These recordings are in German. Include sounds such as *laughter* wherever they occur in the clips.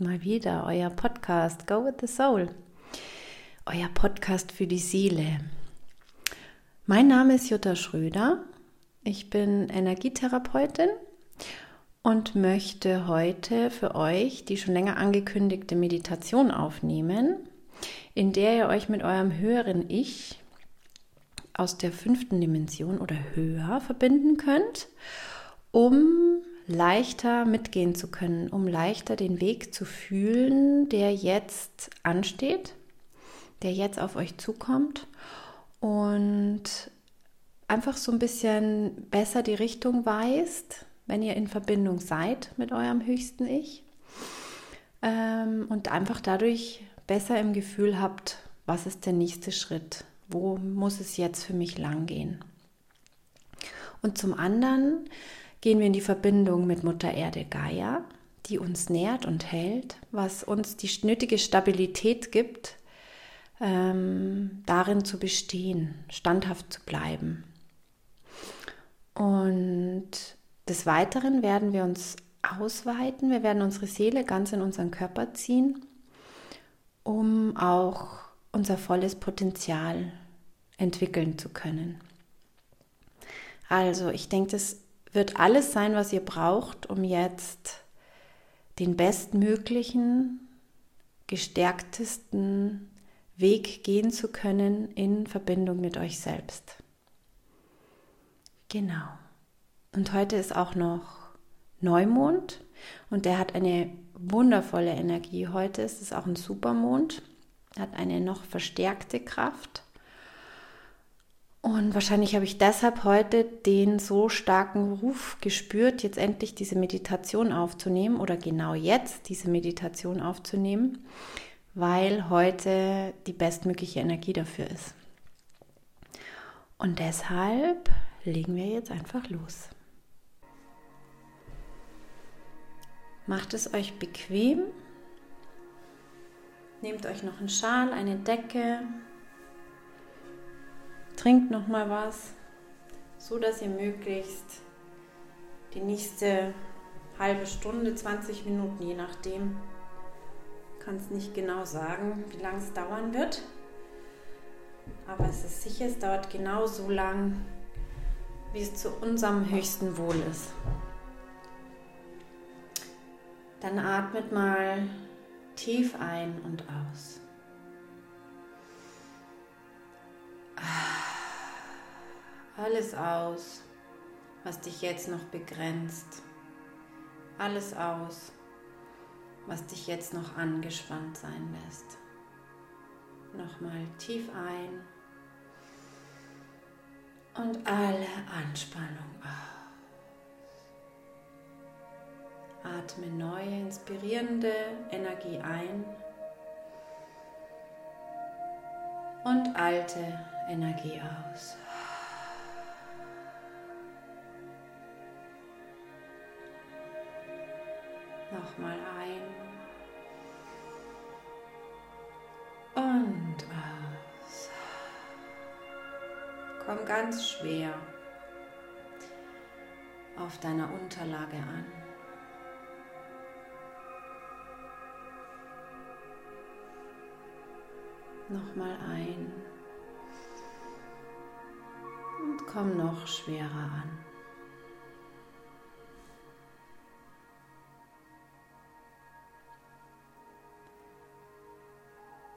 mal wieder euer Podcast Go with the Soul. Euer Podcast für die Seele. Mein Name ist Jutta Schröder. Ich bin Energietherapeutin und möchte heute für euch die schon länger angekündigte Meditation aufnehmen, in der ihr euch mit eurem höheren Ich aus der fünften Dimension oder höher verbinden könnt, um leichter mitgehen zu können, um leichter den Weg zu fühlen, der jetzt ansteht, der jetzt auf euch zukommt und einfach so ein bisschen besser die Richtung weist, wenn ihr in Verbindung seid mit eurem höchsten Ich ähm, und einfach dadurch besser im Gefühl habt, was ist der nächste Schritt, wo muss es jetzt für mich lang gehen. Und zum anderen gehen wir in die Verbindung mit Mutter Erde Gaia, die uns nährt und hält, was uns die nötige Stabilität gibt, ähm, darin zu bestehen, standhaft zu bleiben. Und des Weiteren werden wir uns ausweiten, wir werden unsere Seele ganz in unseren Körper ziehen, um auch unser volles Potenzial entwickeln zu können. Also ich denke, das wird alles sein, was ihr braucht, um jetzt den bestmöglichen, gestärktesten Weg gehen zu können in Verbindung mit euch selbst. Genau. Und heute ist auch noch Neumond und der hat eine wundervolle Energie. Heute ist es auch ein Supermond, hat eine noch verstärkte Kraft. Und wahrscheinlich habe ich deshalb heute den so starken Ruf gespürt, jetzt endlich diese Meditation aufzunehmen oder genau jetzt diese Meditation aufzunehmen, weil heute die bestmögliche Energie dafür ist. Und deshalb legen wir jetzt einfach los. Macht es euch bequem. Nehmt euch noch einen Schal, eine Decke, trinkt noch mal was, so dass ihr möglichst die nächste halbe Stunde, 20 Minuten, je nachdem, kann es nicht genau sagen, wie lange es dauern wird. Aber es ist sicher, es dauert genau so lang, wie es zu unserem höchsten Wohl ist. Dann atmet mal tief ein und aus. Alles aus, was dich jetzt noch begrenzt. Alles aus, was dich jetzt noch angespannt sein lässt. Nochmal tief ein und alle Anspannung aus. Atme neue, inspirierende Energie ein und alte Energie aus. Nochmal ein. Und aus. Komm ganz schwer auf deiner Unterlage an. Nochmal ein. Komm noch schwerer an.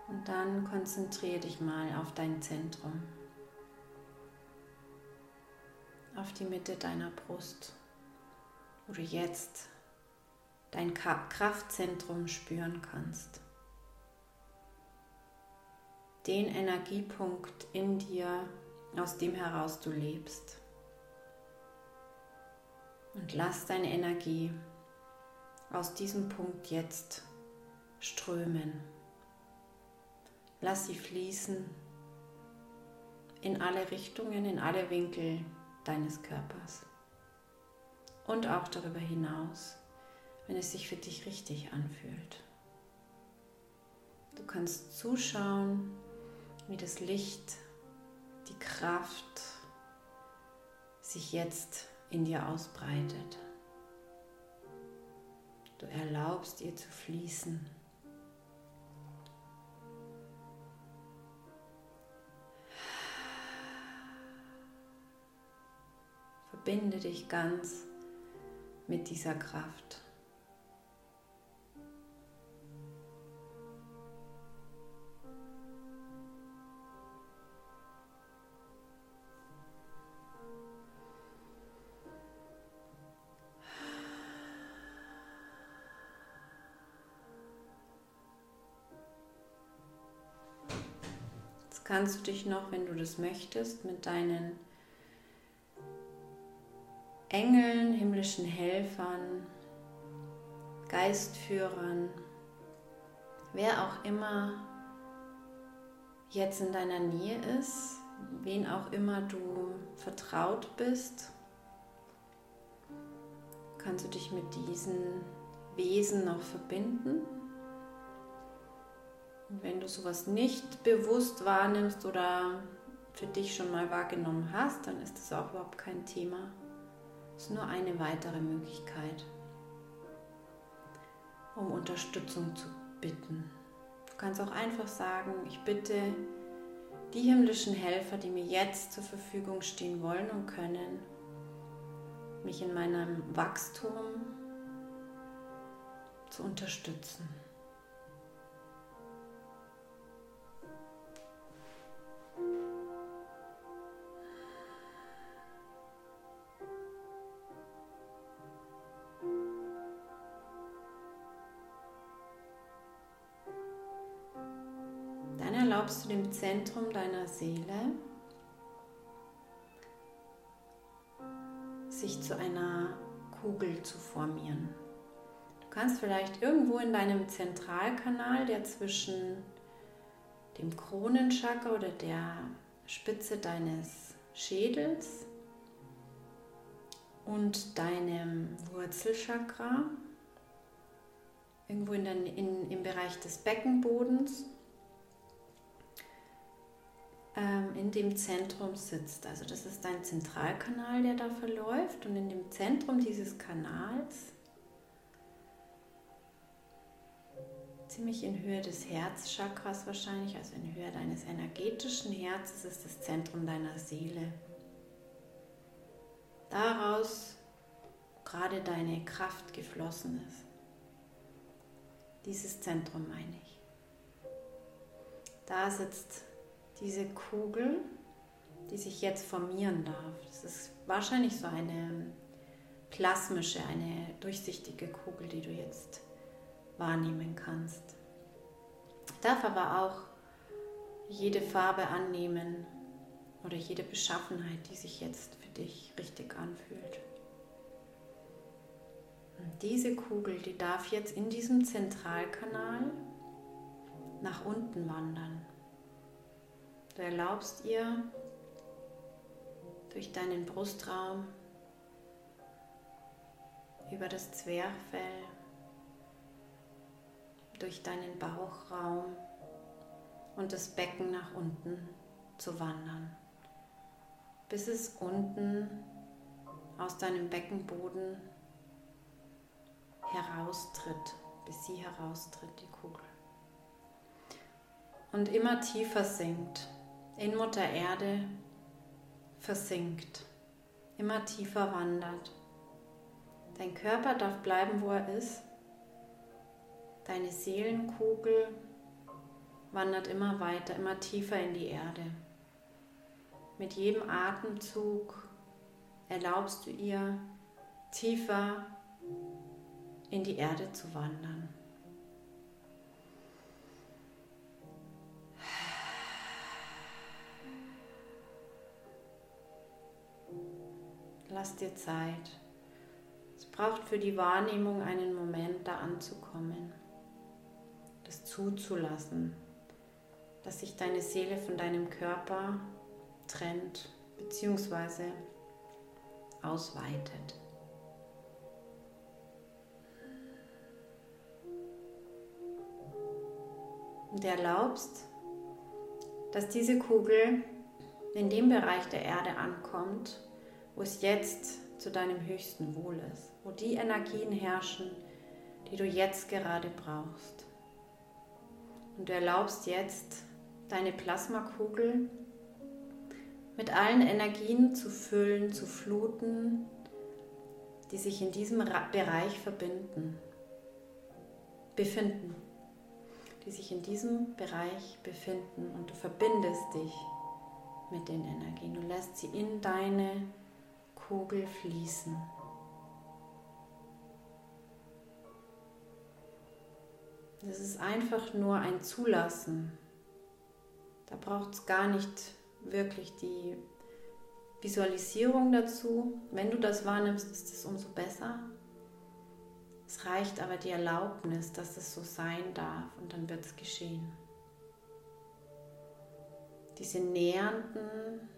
Und dann konzentriere dich mal auf dein Zentrum, auf die Mitte deiner Brust, wo du jetzt dein Kraftzentrum spüren kannst. Den Energiepunkt in dir, aus dem heraus du lebst. Und lass deine Energie aus diesem Punkt jetzt strömen. Lass sie fließen in alle Richtungen, in alle Winkel deines Körpers. Und auch darüber hinaus, wenn es sich für dich richtig anfühlt. Du kannst zuschauen, wie das Licht, die Kraft sich jetzt in dir ausbreitet. Du erlaubst ihr zu fließen. Verbinde dich ganz mit dieser Kraft. Kannst du dich noch, wenn du das möchtest, mit deinen Engeln, himmlischen Helfern, Geistführern, wer auch immer jetzt in deiner Nähe ist, wen auch immer du vertraut bist, kannst du dich mit diesen Wesen noch verbinden. Und wenn du sowas nicht bewusst wahrnimmst oder für dich schon mal wahrgenommen hast, dann ist das auch überhaupt kein Thema. Das ist nur eine weitere Möglichkeit, um Unterstützung zu bitten. Du kannst auch einfach sagen, ich bitte die himmlischen Helfer, die mir jetzt zur Verfügung stehen wollen und können, mich in meinem Wachstum zu unterstützen. Zentrum deiner Seele, sich zu einer Kugel zu formieren. Du kannst vielleicht irgendwo in deinem Zentralkanal, der zwischen dem Kronenchakra oder der Spitze deines Schädels und deinem Wurzelchakra, irgendwo in der, in, im Bereich des Beckenbodens in dem Zentrum sitzt. Also das ist dein Zentralkanal, der da verläuft und in dem Zentrum dieses Kanals, ziemlich in Höhe des Herzchakras wahrscheinlich, also in Höhe deines energetischen Herzens, ist das Zentrum deiner Seele. Daraus gerade deine Kraft geflossen ist. Dieses Zentrum meine ich. Da sitzt diese Kugel, die sich jetzt formieren darf. Das ist wahrscheinlich so eine plasmische, eine durchsichtige Kugel, die du jetzt wahrnehmen kannst. Darf aber auch jede Farbe annehmen oder jede Beschaffenheit, die sich jetzt für dich richtig anfühlt. Und diese Kugel, die darf jetzt in diesem Zentralkanal nach unten wandern. Du erlaubst ihr durch deinen Brustraum über das Zwerchfell, durch deinen Bauchraum und das Becken nach unten zu wandern, bis es unten aus deinem Beckenboden heraustritt, bis sie heraustritt, die Kugel. Und immer tiefer sinkt in Mutter Erde versinkt, immer tiefer wandert. Dein Körper darf bleiben, wo er ist. Deine Seelenkugel wandert immer weiter, immer tiefer in die Erde. Mit jedem Atemzug erlaubst du ihr, tiefer in die Erde zu wandern. Lass dir Zeit. Es braucht für die Wahrnehmung einen Moment, da anzukommen, das zuzulassen, dass sich deine Seele von deinem Körper trennt bzw. ausweitet. Und erlaubst, dass diese Kugel in dem Bereich der Erde ankommt, wo es jetzt zu deinem höchsten Wohl ist, wo die Energien herrschen, die du jetzt gerade brauchst. Und du erlaubst jetzt deine Plasmakugel mit allen Energien zu füllen, zu fluten, die sich in diesem Bereich verbinden, befinden, die sich in diesem Bereich befinden und du verbindest dich mit den Energien. Du lässt sie in deine Kugel fließen. Das ist einfach nur ein Zulassen. Da braucht es gar nicht wirklich die Visualisierung dazu. Wenn du das wahrnimmst, ist es umso besser. Es reicht aber die Erlaubnis, dass es so sein darf und dann wird es geschehen. Diese nähernden,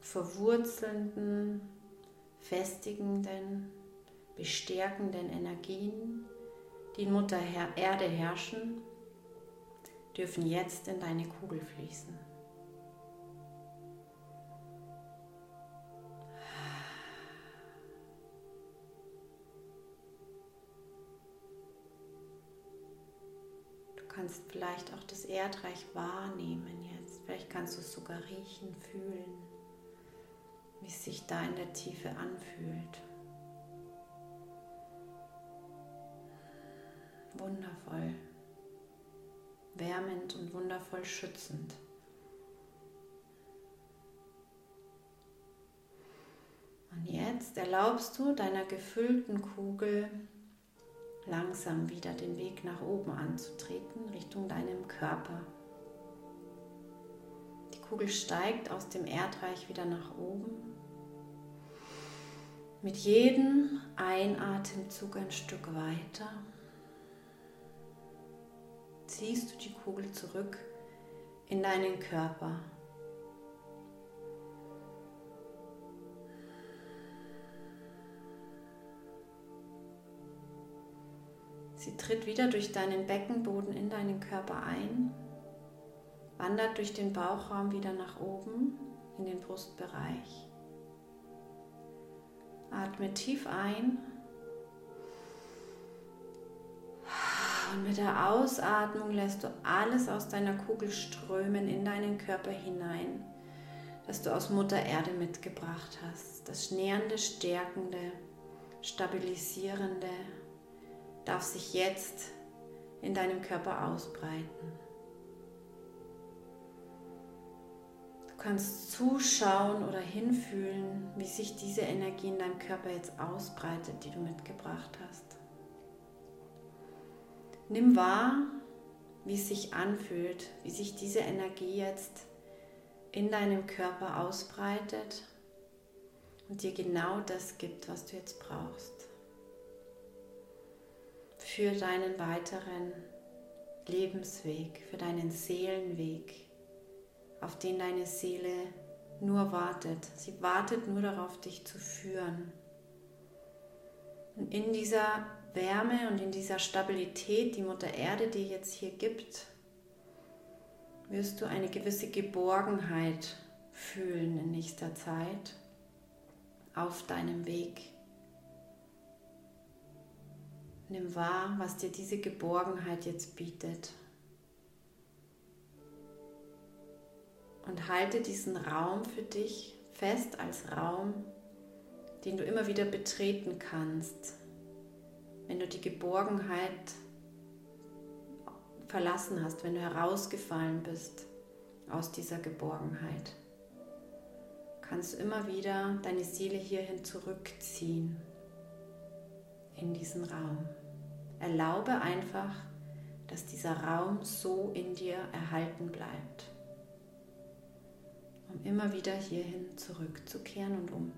verwurzelnden, festigenden, bestärkenden Energien, die in Mutter Erde herrschen, dürfen jetzt in deine Kugel fließen. Du kannst vielleicht auch das Erdreich wahrnehmen jetzt. Vielleicht kannst du es sogar riechen, fühlen, wie es sich da in der Tiefe anfühlt. wundervoll, wärmend und wundervoll schützend. Und jetzt erlaubst du deiner gefüllten Kugel langsam wieder den Weg nach oben anzutreten, Richtung deinem Körper. Die Kugel steigt aus dem Erdreich wieder nach oben. Mit jedem Einatemzug ein Stück weiter ziehst du die Kugel zurück in deinen Körper. Sie tritt wieder durch deinen Beckenboden in deinen Körper ein, wandert durch den Bauchraum wieder nach oben in den Brustbereich. Atme tief ein Und mit der Ausatmung lässt du alles aus deiner Kugel strömen in deinen Körper hinein, das du aus Mutter Erde mitgebracht hast. Das Nähernde, Stärkende, Stabilisierende darf sich jetzt in deinem Körper ausbreiten. Du kannst zuschauen oder hinfühlen, wie sich diese Energie in deinem Körper jetzt ausbreitet, die du mitgebracht hast. Nimm wahr, wie es sich anfühlt, wie sich diese Energie jetzt in deinem Körper ausbreitet und dir genau das gibt, was du jetzt brauchst. Für deinen weiteren Lebensweg, für deinen Seelenweg, auf den deine Seele nur wartet. Sie wartet nur darauf, dich zu führen. Und in dieser Wärme und in dieser Stabilität, die Mutter Erde dir jetzt hier gibt, wirst du eine gewisse Geborgenheit fühlen in nächster Zeit auf deinem Weg. Nimm wahr, was dir diese Geborgenheit jetzt bietet. Und halte diesen Raum für dich fest als Raum, den du immer wieder betreten kannst, wenn du die Geborgenheit verlassen hast, wenn du herausgefallen bist aus dieser Geborgenheit, kannst du immer wieder deine Seele hierhin zurückziehen in diesen Raum. Erlaube einfach, dass dieser Raum so in dir erhalten bleibt, um immer wieder hierhin zurückzukehren und um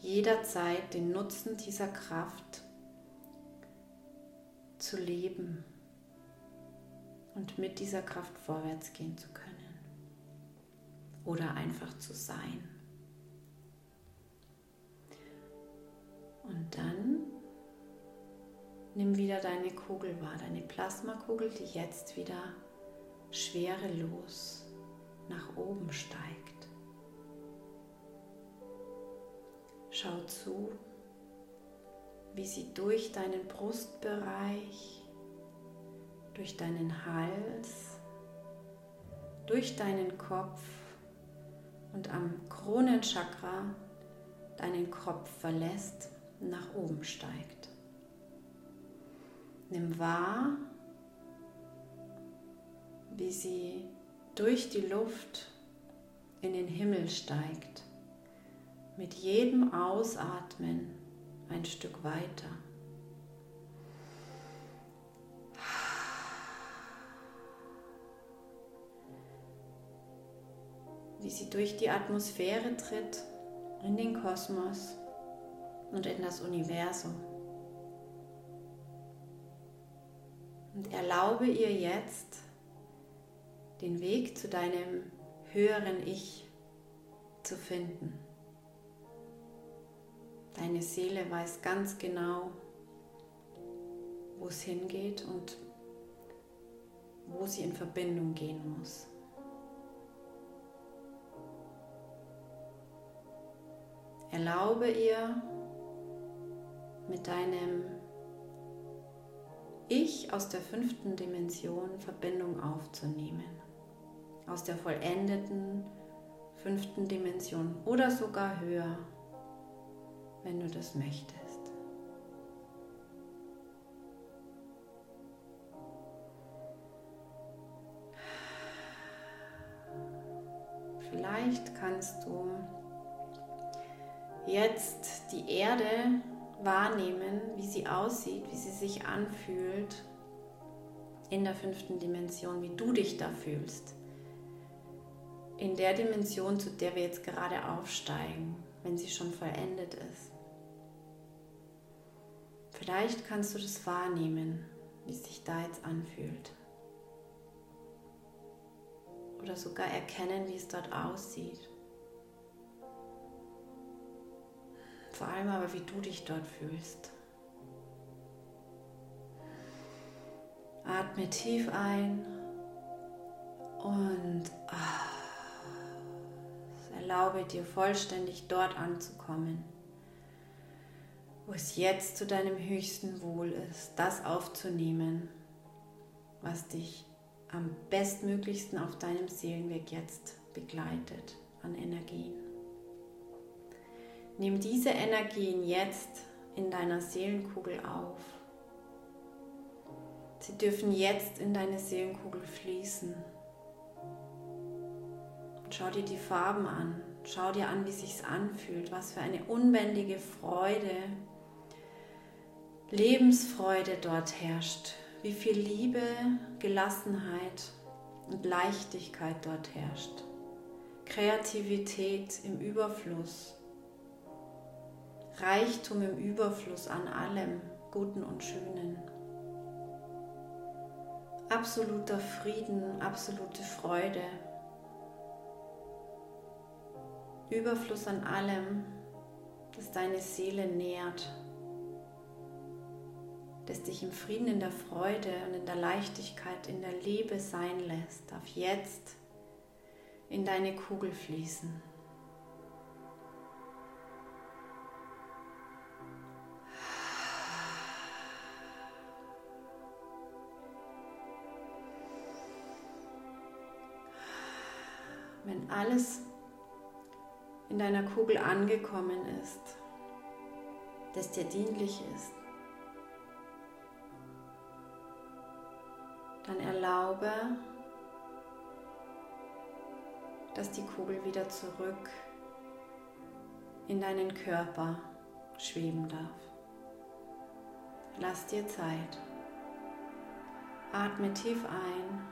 jederzeit den Nutzen dieser Kraft zu leben und mit dieser Kraft vorwärts gehen zu können oder einfach zu sein. Und dann nimm wieder deine Kugel wahr, deine Plasmakugel, die jetzt wieder schwerelos nach oben steigt. Schau zu, wie sie durch deinen Brustbereich, durch deinen Hals, durch deinen Kopf und am Kronenchakra deinen Kopf verlässt nach oben steigt. Nimm wahr, wie sie durch die Luft in den Himmel steigt, mit jedem Ausatmen ein Stück weiter. Wie sie durch die Atmosphäre tritt in den Kosmos und in das Universum. Und erlaube ihr jetzt, den Weg zu deinem höheren Ich zu finden. Deine Seele weiß ganz genau, wo es hingeht und wo sie in Verbindung gehen muss. Erlaube ihr mit deinem Ich aus der fünften Dimension Verbindung aufzunehmen aus der vollendeten fünften Dimension oder sogar höher, wenn du das möchtest. Vielleicht kannst du jetzt die Erde wahrnehmen, wie sie aussieht, wie sie sich anfühlt in der fünften Dimension, wie du dich da fühlst in der Dimension, zu der wir jetzt gerade aufsteigen, wenn sie schon vollendet ist. Vielleicht kannst du das wahrnehmen, wie es sich da jetzt anfühlt. Oder sogar erkennen, wie es dort aussieht. Vor allem aber, wie du dich dort fühlst. Atme tief ein und ah, erlaube dir vollständig dort anzukommen, es jetzt zu deinem höchsten Wohl ist, das aufzunehmen, was dich am bestmöglichsten auf deinem Seelenweg jetzt begleitet an Energien. Nimm diese Energien jetzt in deiner Seelenkugel auf. Sie dürfen jetzt in deine Seelenkugel fließen Schau dir die Farben an. Schau dir an, wie sich's anfühlt. Was für eine unbändige Freude, Lebensfreude dort herrscht. Wie viel Liebe, Gelassenheit und Leichtigkeit dort herrscht. Kreativität im Überfluss. Reichtum im Überfluss an allem Guten und Schönen. Absoluter Frieden, absolute Freude, Überfluss an allem, das deine Seele nährt, das dich im Frieden, in der Freude und in der Leichtigkeit, in der Liebe sein lässt, darf jetzt in deine Kugel fließen. Wenn alles in deiner Kugel angekommen ist, das dir dienlich ist, dann erlaube, dass die Kugel wieder zurück in deinen Körper schweben darf. Lass dir Zeit. Atme tief ein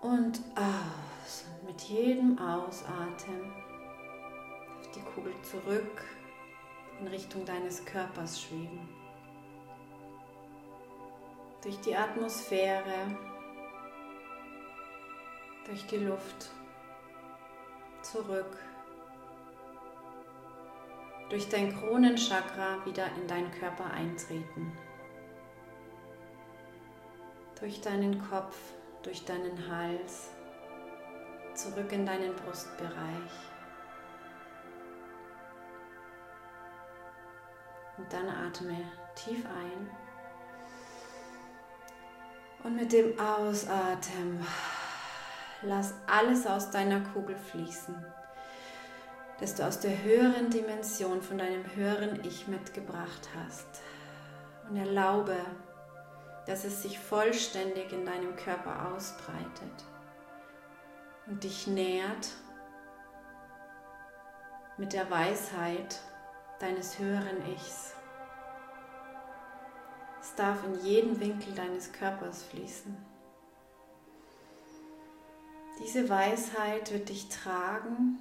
und aus mit jedem Ausatmen darf die Kugel zurück in Richtung deines Körpers schweben. Durch die Atmosphäre, durch die Luft, zurück. Durch dein Kronenchakra wieder in deinen Körper eintreten. Durch deinen Kopf, durch deinen Hals zurück in deinen Brustbereich. Und dann atme tief ein. Und mit dem Ausatmen lass alles aus deiner Kugel fließen, das du aus der höheren Dimension von deinem höheren Ich mitgebracht hast. Und erlaube, dass es sich vollständig in deinem Körper ausbreitet und dich nährt mit der Weisheit deines höheren Ichs. Darf in jeden Winkel deines Körpers fließen. Diese Weisheit wird dich tragen,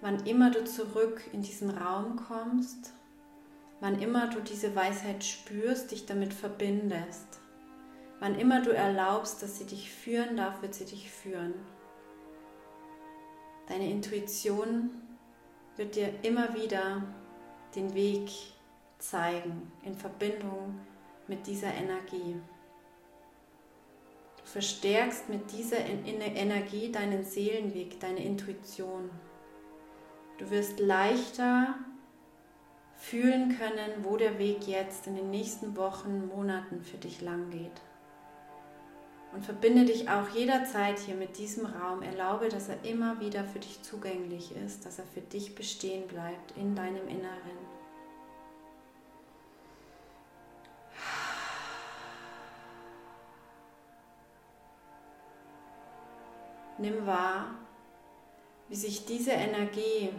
wann immer du zurück in diesen Raum kommst, wann immer du diese Weisheit spürst, dich damit verbindest. Wann immer du erlaubst, dass sie dich führen darf, wird sie dich führen. Deine Intuition wird dir immer wieder den Weg zeigen in Verbindung mit dieser Energie. Du verstärkst mit dieser Energie deinen Seelenweg, deine Intuition. Du wirst leichter fühlen können, wo der Weg jetzt in den nächsten Wochen, Monaten für dich lang geht. Und verbinde dich auch jederzeit hier mit diesem Raum. Erlaube, dass er immer wieder für dich zugänglich ist, dass er für dich bestehen bleibt in deinem Inneren. Nimm wahr, wie sich diese Energie,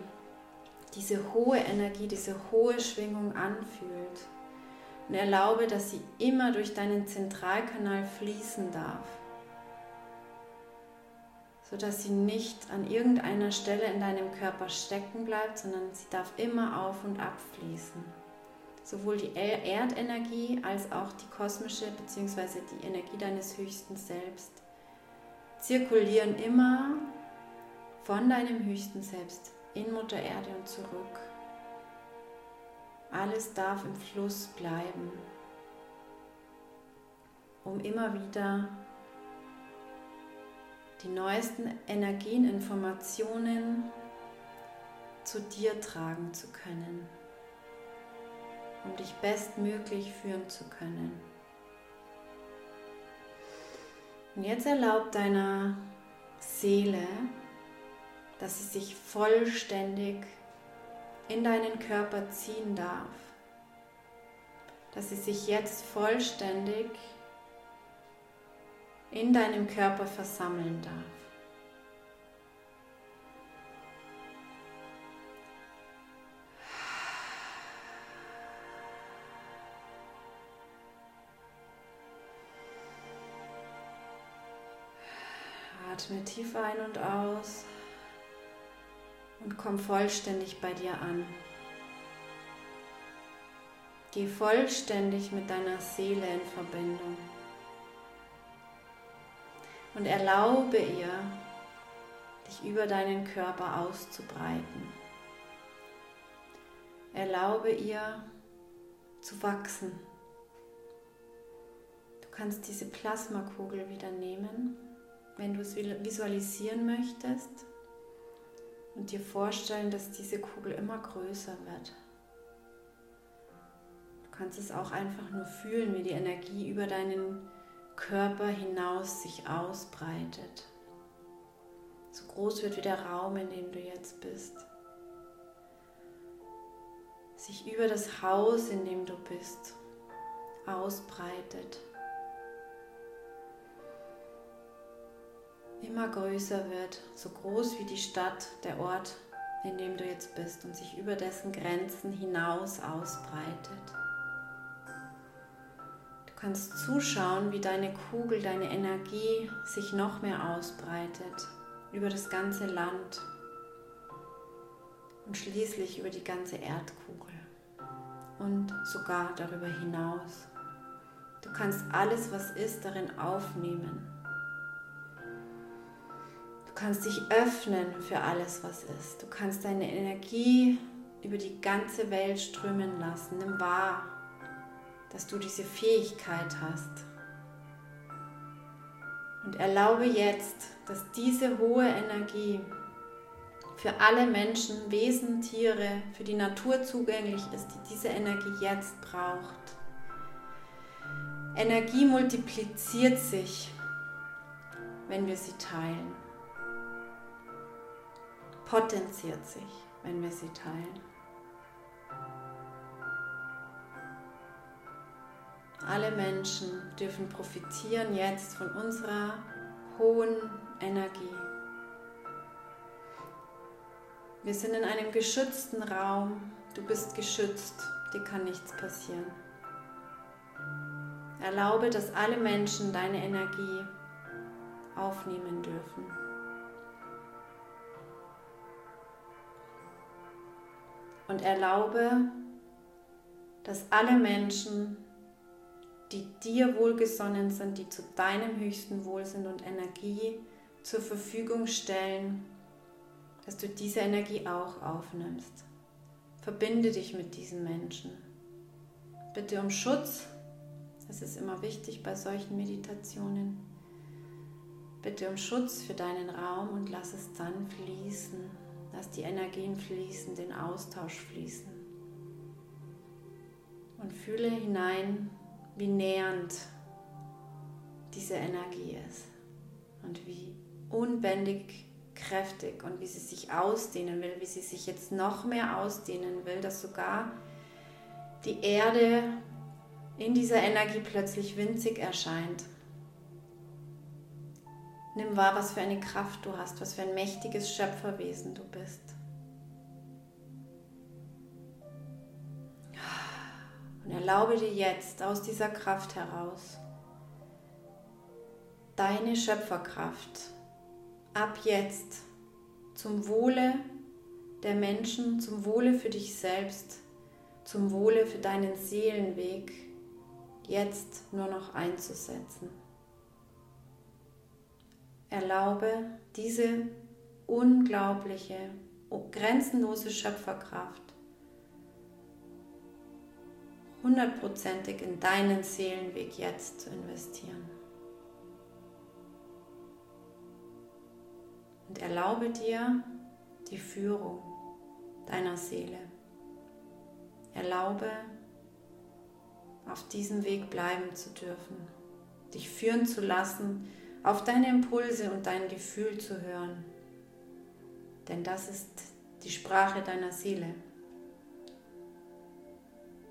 diese hohe Energie, diese hohe Schwingung anfühlt und erlaube, dass sie immer durch deinen Zentralkanal fließen darf, sodass sie nicht an irgendeiner Stelle in deinem Körper stecken bleibt, sondern sie darf immer auf und ab fließen. Sowohl die Erdenergie als auch die kosmische bzw. die Energie deines höchsten Selbst zirkulieren immer von deinem höchsten Selbst in Mutter Erde und zurück. Alles darf im Fluss bleiben, um immer wieder die neuesten Energien, Informationen zu dir tragen zu können, um dich bestmöglich führen zu können. Und jetzt erlaubt deiner Seele, dass sie sich vollständig in deinen Körper ziehen darf, dass sie sich jetzt vollständig in deinem Körper versammeln darf. Atme tief ein und aus und komm vollständig bei dir an. Geh vollständig mit deiner Seele in Verbindung und erlaube ihr, dich über deinen Körper auszubreiten. Erlaube ihr zu wachsen. Du kannst diese Plasmakugel wieder nehmen, wenn du es visualisieren möchtest und dir vorstellen, dass diese Kugel immer größer wird. Du kannst es auch einfach nur fühlen, wie die Energie über deinen Körper hinaus sich ausbreitet. So groß wird wie der Raum, in dem du jetzt bist. Sich über das Haus, in dem du bist, ausbreitet. Immer größer wird, so groß wie die Stadt, der Ort, in dem du jetzt bist und sich über dessen Grenzen hinaus ausbreitet. Du kannst zuschauen, wie deine Kugel, deine Energie sich noch mehr ausbreitet über das ganze Land und schließlich über die ganze Erdkugel und sogar darüber hinaus. Du kannst alles, was ist, darin aufnehmen Du kannst dich öffnen für alles, was ist. Du kannst deine Energie über die ganze Welt strömen lassen. Nimm wahr, dass du diese Fähigkeit hast. Und erlaube jetzt, dass diese hohe Energie für alle Menschen, Wesen, Tiere, für die Natur zugänglich ist, die diese Energie jetzt braucht. Energie multipliziert sich, wenn wir sie teilen. Potenziert sich, wenn wir sie teilen. Alle Menschen dürfen profitieren jetzt von unserer hohen Energie. Wir sind in einem geschützten Raum. Du bist geschützt. Dir kann nichts passieren. Erlaube, dass alle Menschen deine Energie aufnehmen dürfen. Und erlaube, dass alle Menschen, die dir wohlgesonnen sind, die zu deinem höchsten Wohl sind und Energie zur Verfügung stellen, dass du diese Energie auch aufnimmst. Verbinde dich mit diesen Menschen. Bitte um Schutz. Das ist immer wichtig bei solchen Meditationen. Bitte um Schutz für deinen Raum und lass es dann fließen. Lass die Energien fließen, den Austausch fließen. Und fühle hinein, wie nähernd diese Energie ist und wie unbändig kräftig und wie sie sich ausdehnen will, wie sie sich jetzt noch mehr ausdehnen will, dass sogar die Erde in dieser Energie plötzlich winzig erscheint. Nimm wahr, was für eine Kraft du hast, was für ein mächtiges Schöpferwesen du bist. Und erlaube dir jetzt aus dieser Kraft heraus, deine Schöpferkraft ab jetzt zum Wohle der Menschen, zum Wohle für dich selbst, zum Wohle für deinen Seelenweg jetzt nur noch einzusetzen. Erlaube diese unglaubliche, grenzenlose Schöpferkraft hundertprozentig in deinen Seelenweg jetzt zu investieren. und erlaube dir die Führung deiner Seele. Erlaube, auf diesem Weg bleiben zu dürfen, dich führen zu lassen, auf deine Impulse und dein Gefühl zu hören. Denn das ist die Sprache deiner Seele.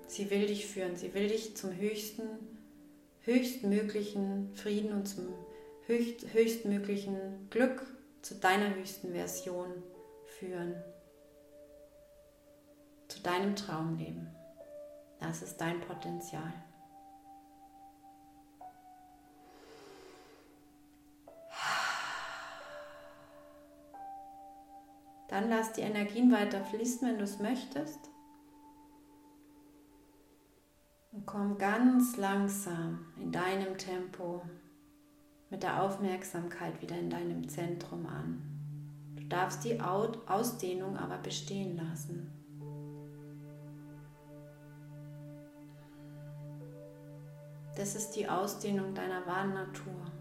Sie will dich führen, sie will dich zum höchsten, höchstmöglichen Frieden und zum höchst, höchstmöglichen Glück zu deiner höchsten Version führen, zu deinem Traumleben. Das ist dein Potenzial. Dann lass die Energien weiter fließen, wenn du es möchtest. Und komm ganz langsam in deinem Tempo mit der Aufmerksamkeit wieder in deinem Zentrum an. Du darfst die Ausdehnung aber bestehen lassen. Das ist die Ausdehnung deiner wahren Natur.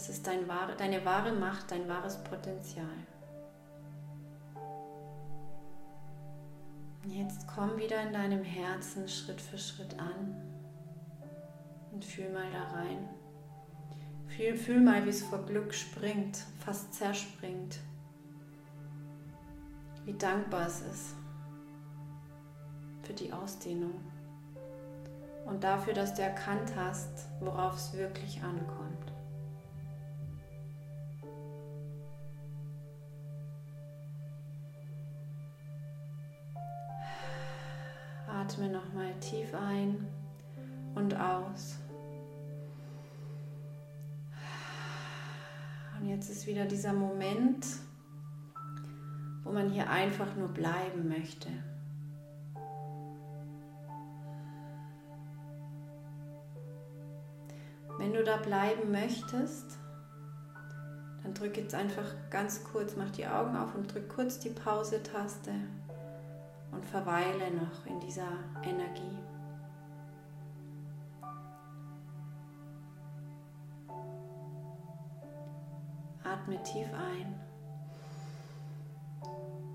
Das ist dein wahre, deine wahre Macht, dein wahres Potenzial. Jetzt komm wieder in deinem Herzen Schritt für Schritt an. Und fühl mal da rein. Fühl, fühl mal, wie es vor Glück springt, fast zerspringt. Wie dankbar es ist für die Ausdehnung. Und dafür, dass du erkannt hast, worauf es wirklich ankommt. Tief ein und aus. Und jetzt ist wieder dieser Moment, wo man hier einfach nur bleiben möchte. Wenn du da bleiben möchtest, dann drück jetzt einfach ganz kurz, mach die Augen auf und drück kurz die Pause-Taste und verweile noch in dieser Energie. Atme tief ein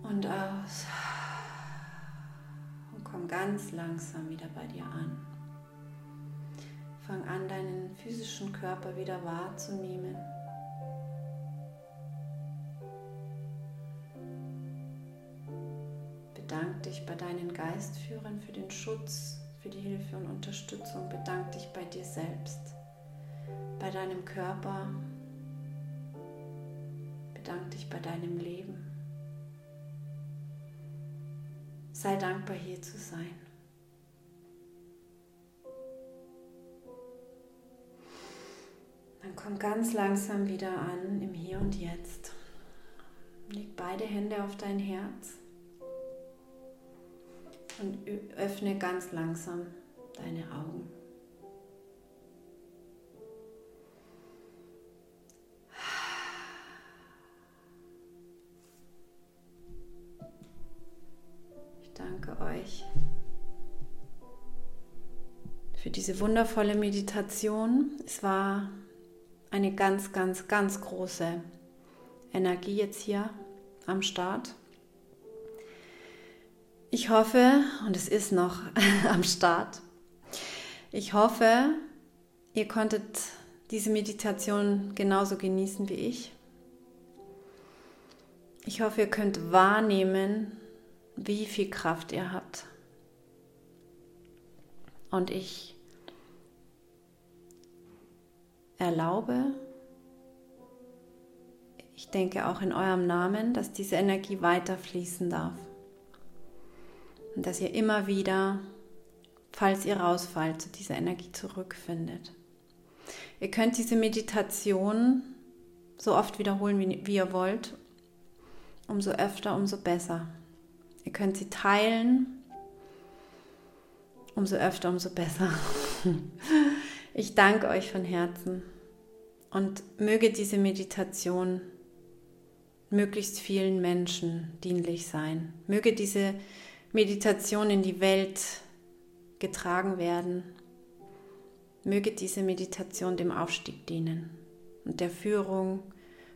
und aus und komm ganz langsam wieder bei dir an. Fang an, deinen physischen Körper wieder wahrzunehmen. Bedank dich bei deinen Geistführern für den Schutz, für die Hilfe und Unterstützung. Bedank dich bei dir selbst, bei deinem Körper. Bedank dich bei deinem Leben. Sei dankbar hier zu sein. Dann komm ganz langsam wieder an im Hier und Jetzt. Leg beide Hände auf dein Herz und öffne ganz langsam deine Augen. Ich danke euch für diese wundervolle Meditation. Es war eine ganz, ganz, ganz große Energie jetzt hier am Start. Ich hoffe, und es ist noch *laughs* am Start, ich hoffe, ihr konntet diese Meditation genauso genießen wie ich. Ich hoffe, ihr könnt wahrnehmen, wie viel Kraft ihr habt. Und ich erlaube, ich denke auch in eurem Namen, dass diese Energie weiter fließen darf. Und dass ihr immer wieder, falls ihr rausfallt, zu dieser Energie zurückfindet. Ihr könnt diese Meditation so oft wiederholen, wie, wie ihr wollt. Umso öfter, umso besser. Ihr könnt sie teilen. Umso öfter, umso besser. *laughs* Ich danke euch von Herzen und möge diese Meditation möglichst vielen Menschen dienlich sein. Möge diese Meditation in die Welt getragen werden. Möge diese Meditation dem Aufstieg dienen und der Führung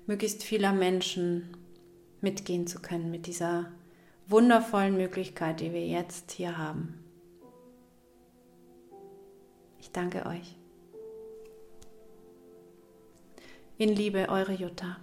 möglichst vieler Menschen mitgehen zu können mit dieser wundervollen Möglichkeit, die wir jetzt hier haben. Ich danke euch. In Liebe, eure Jutta.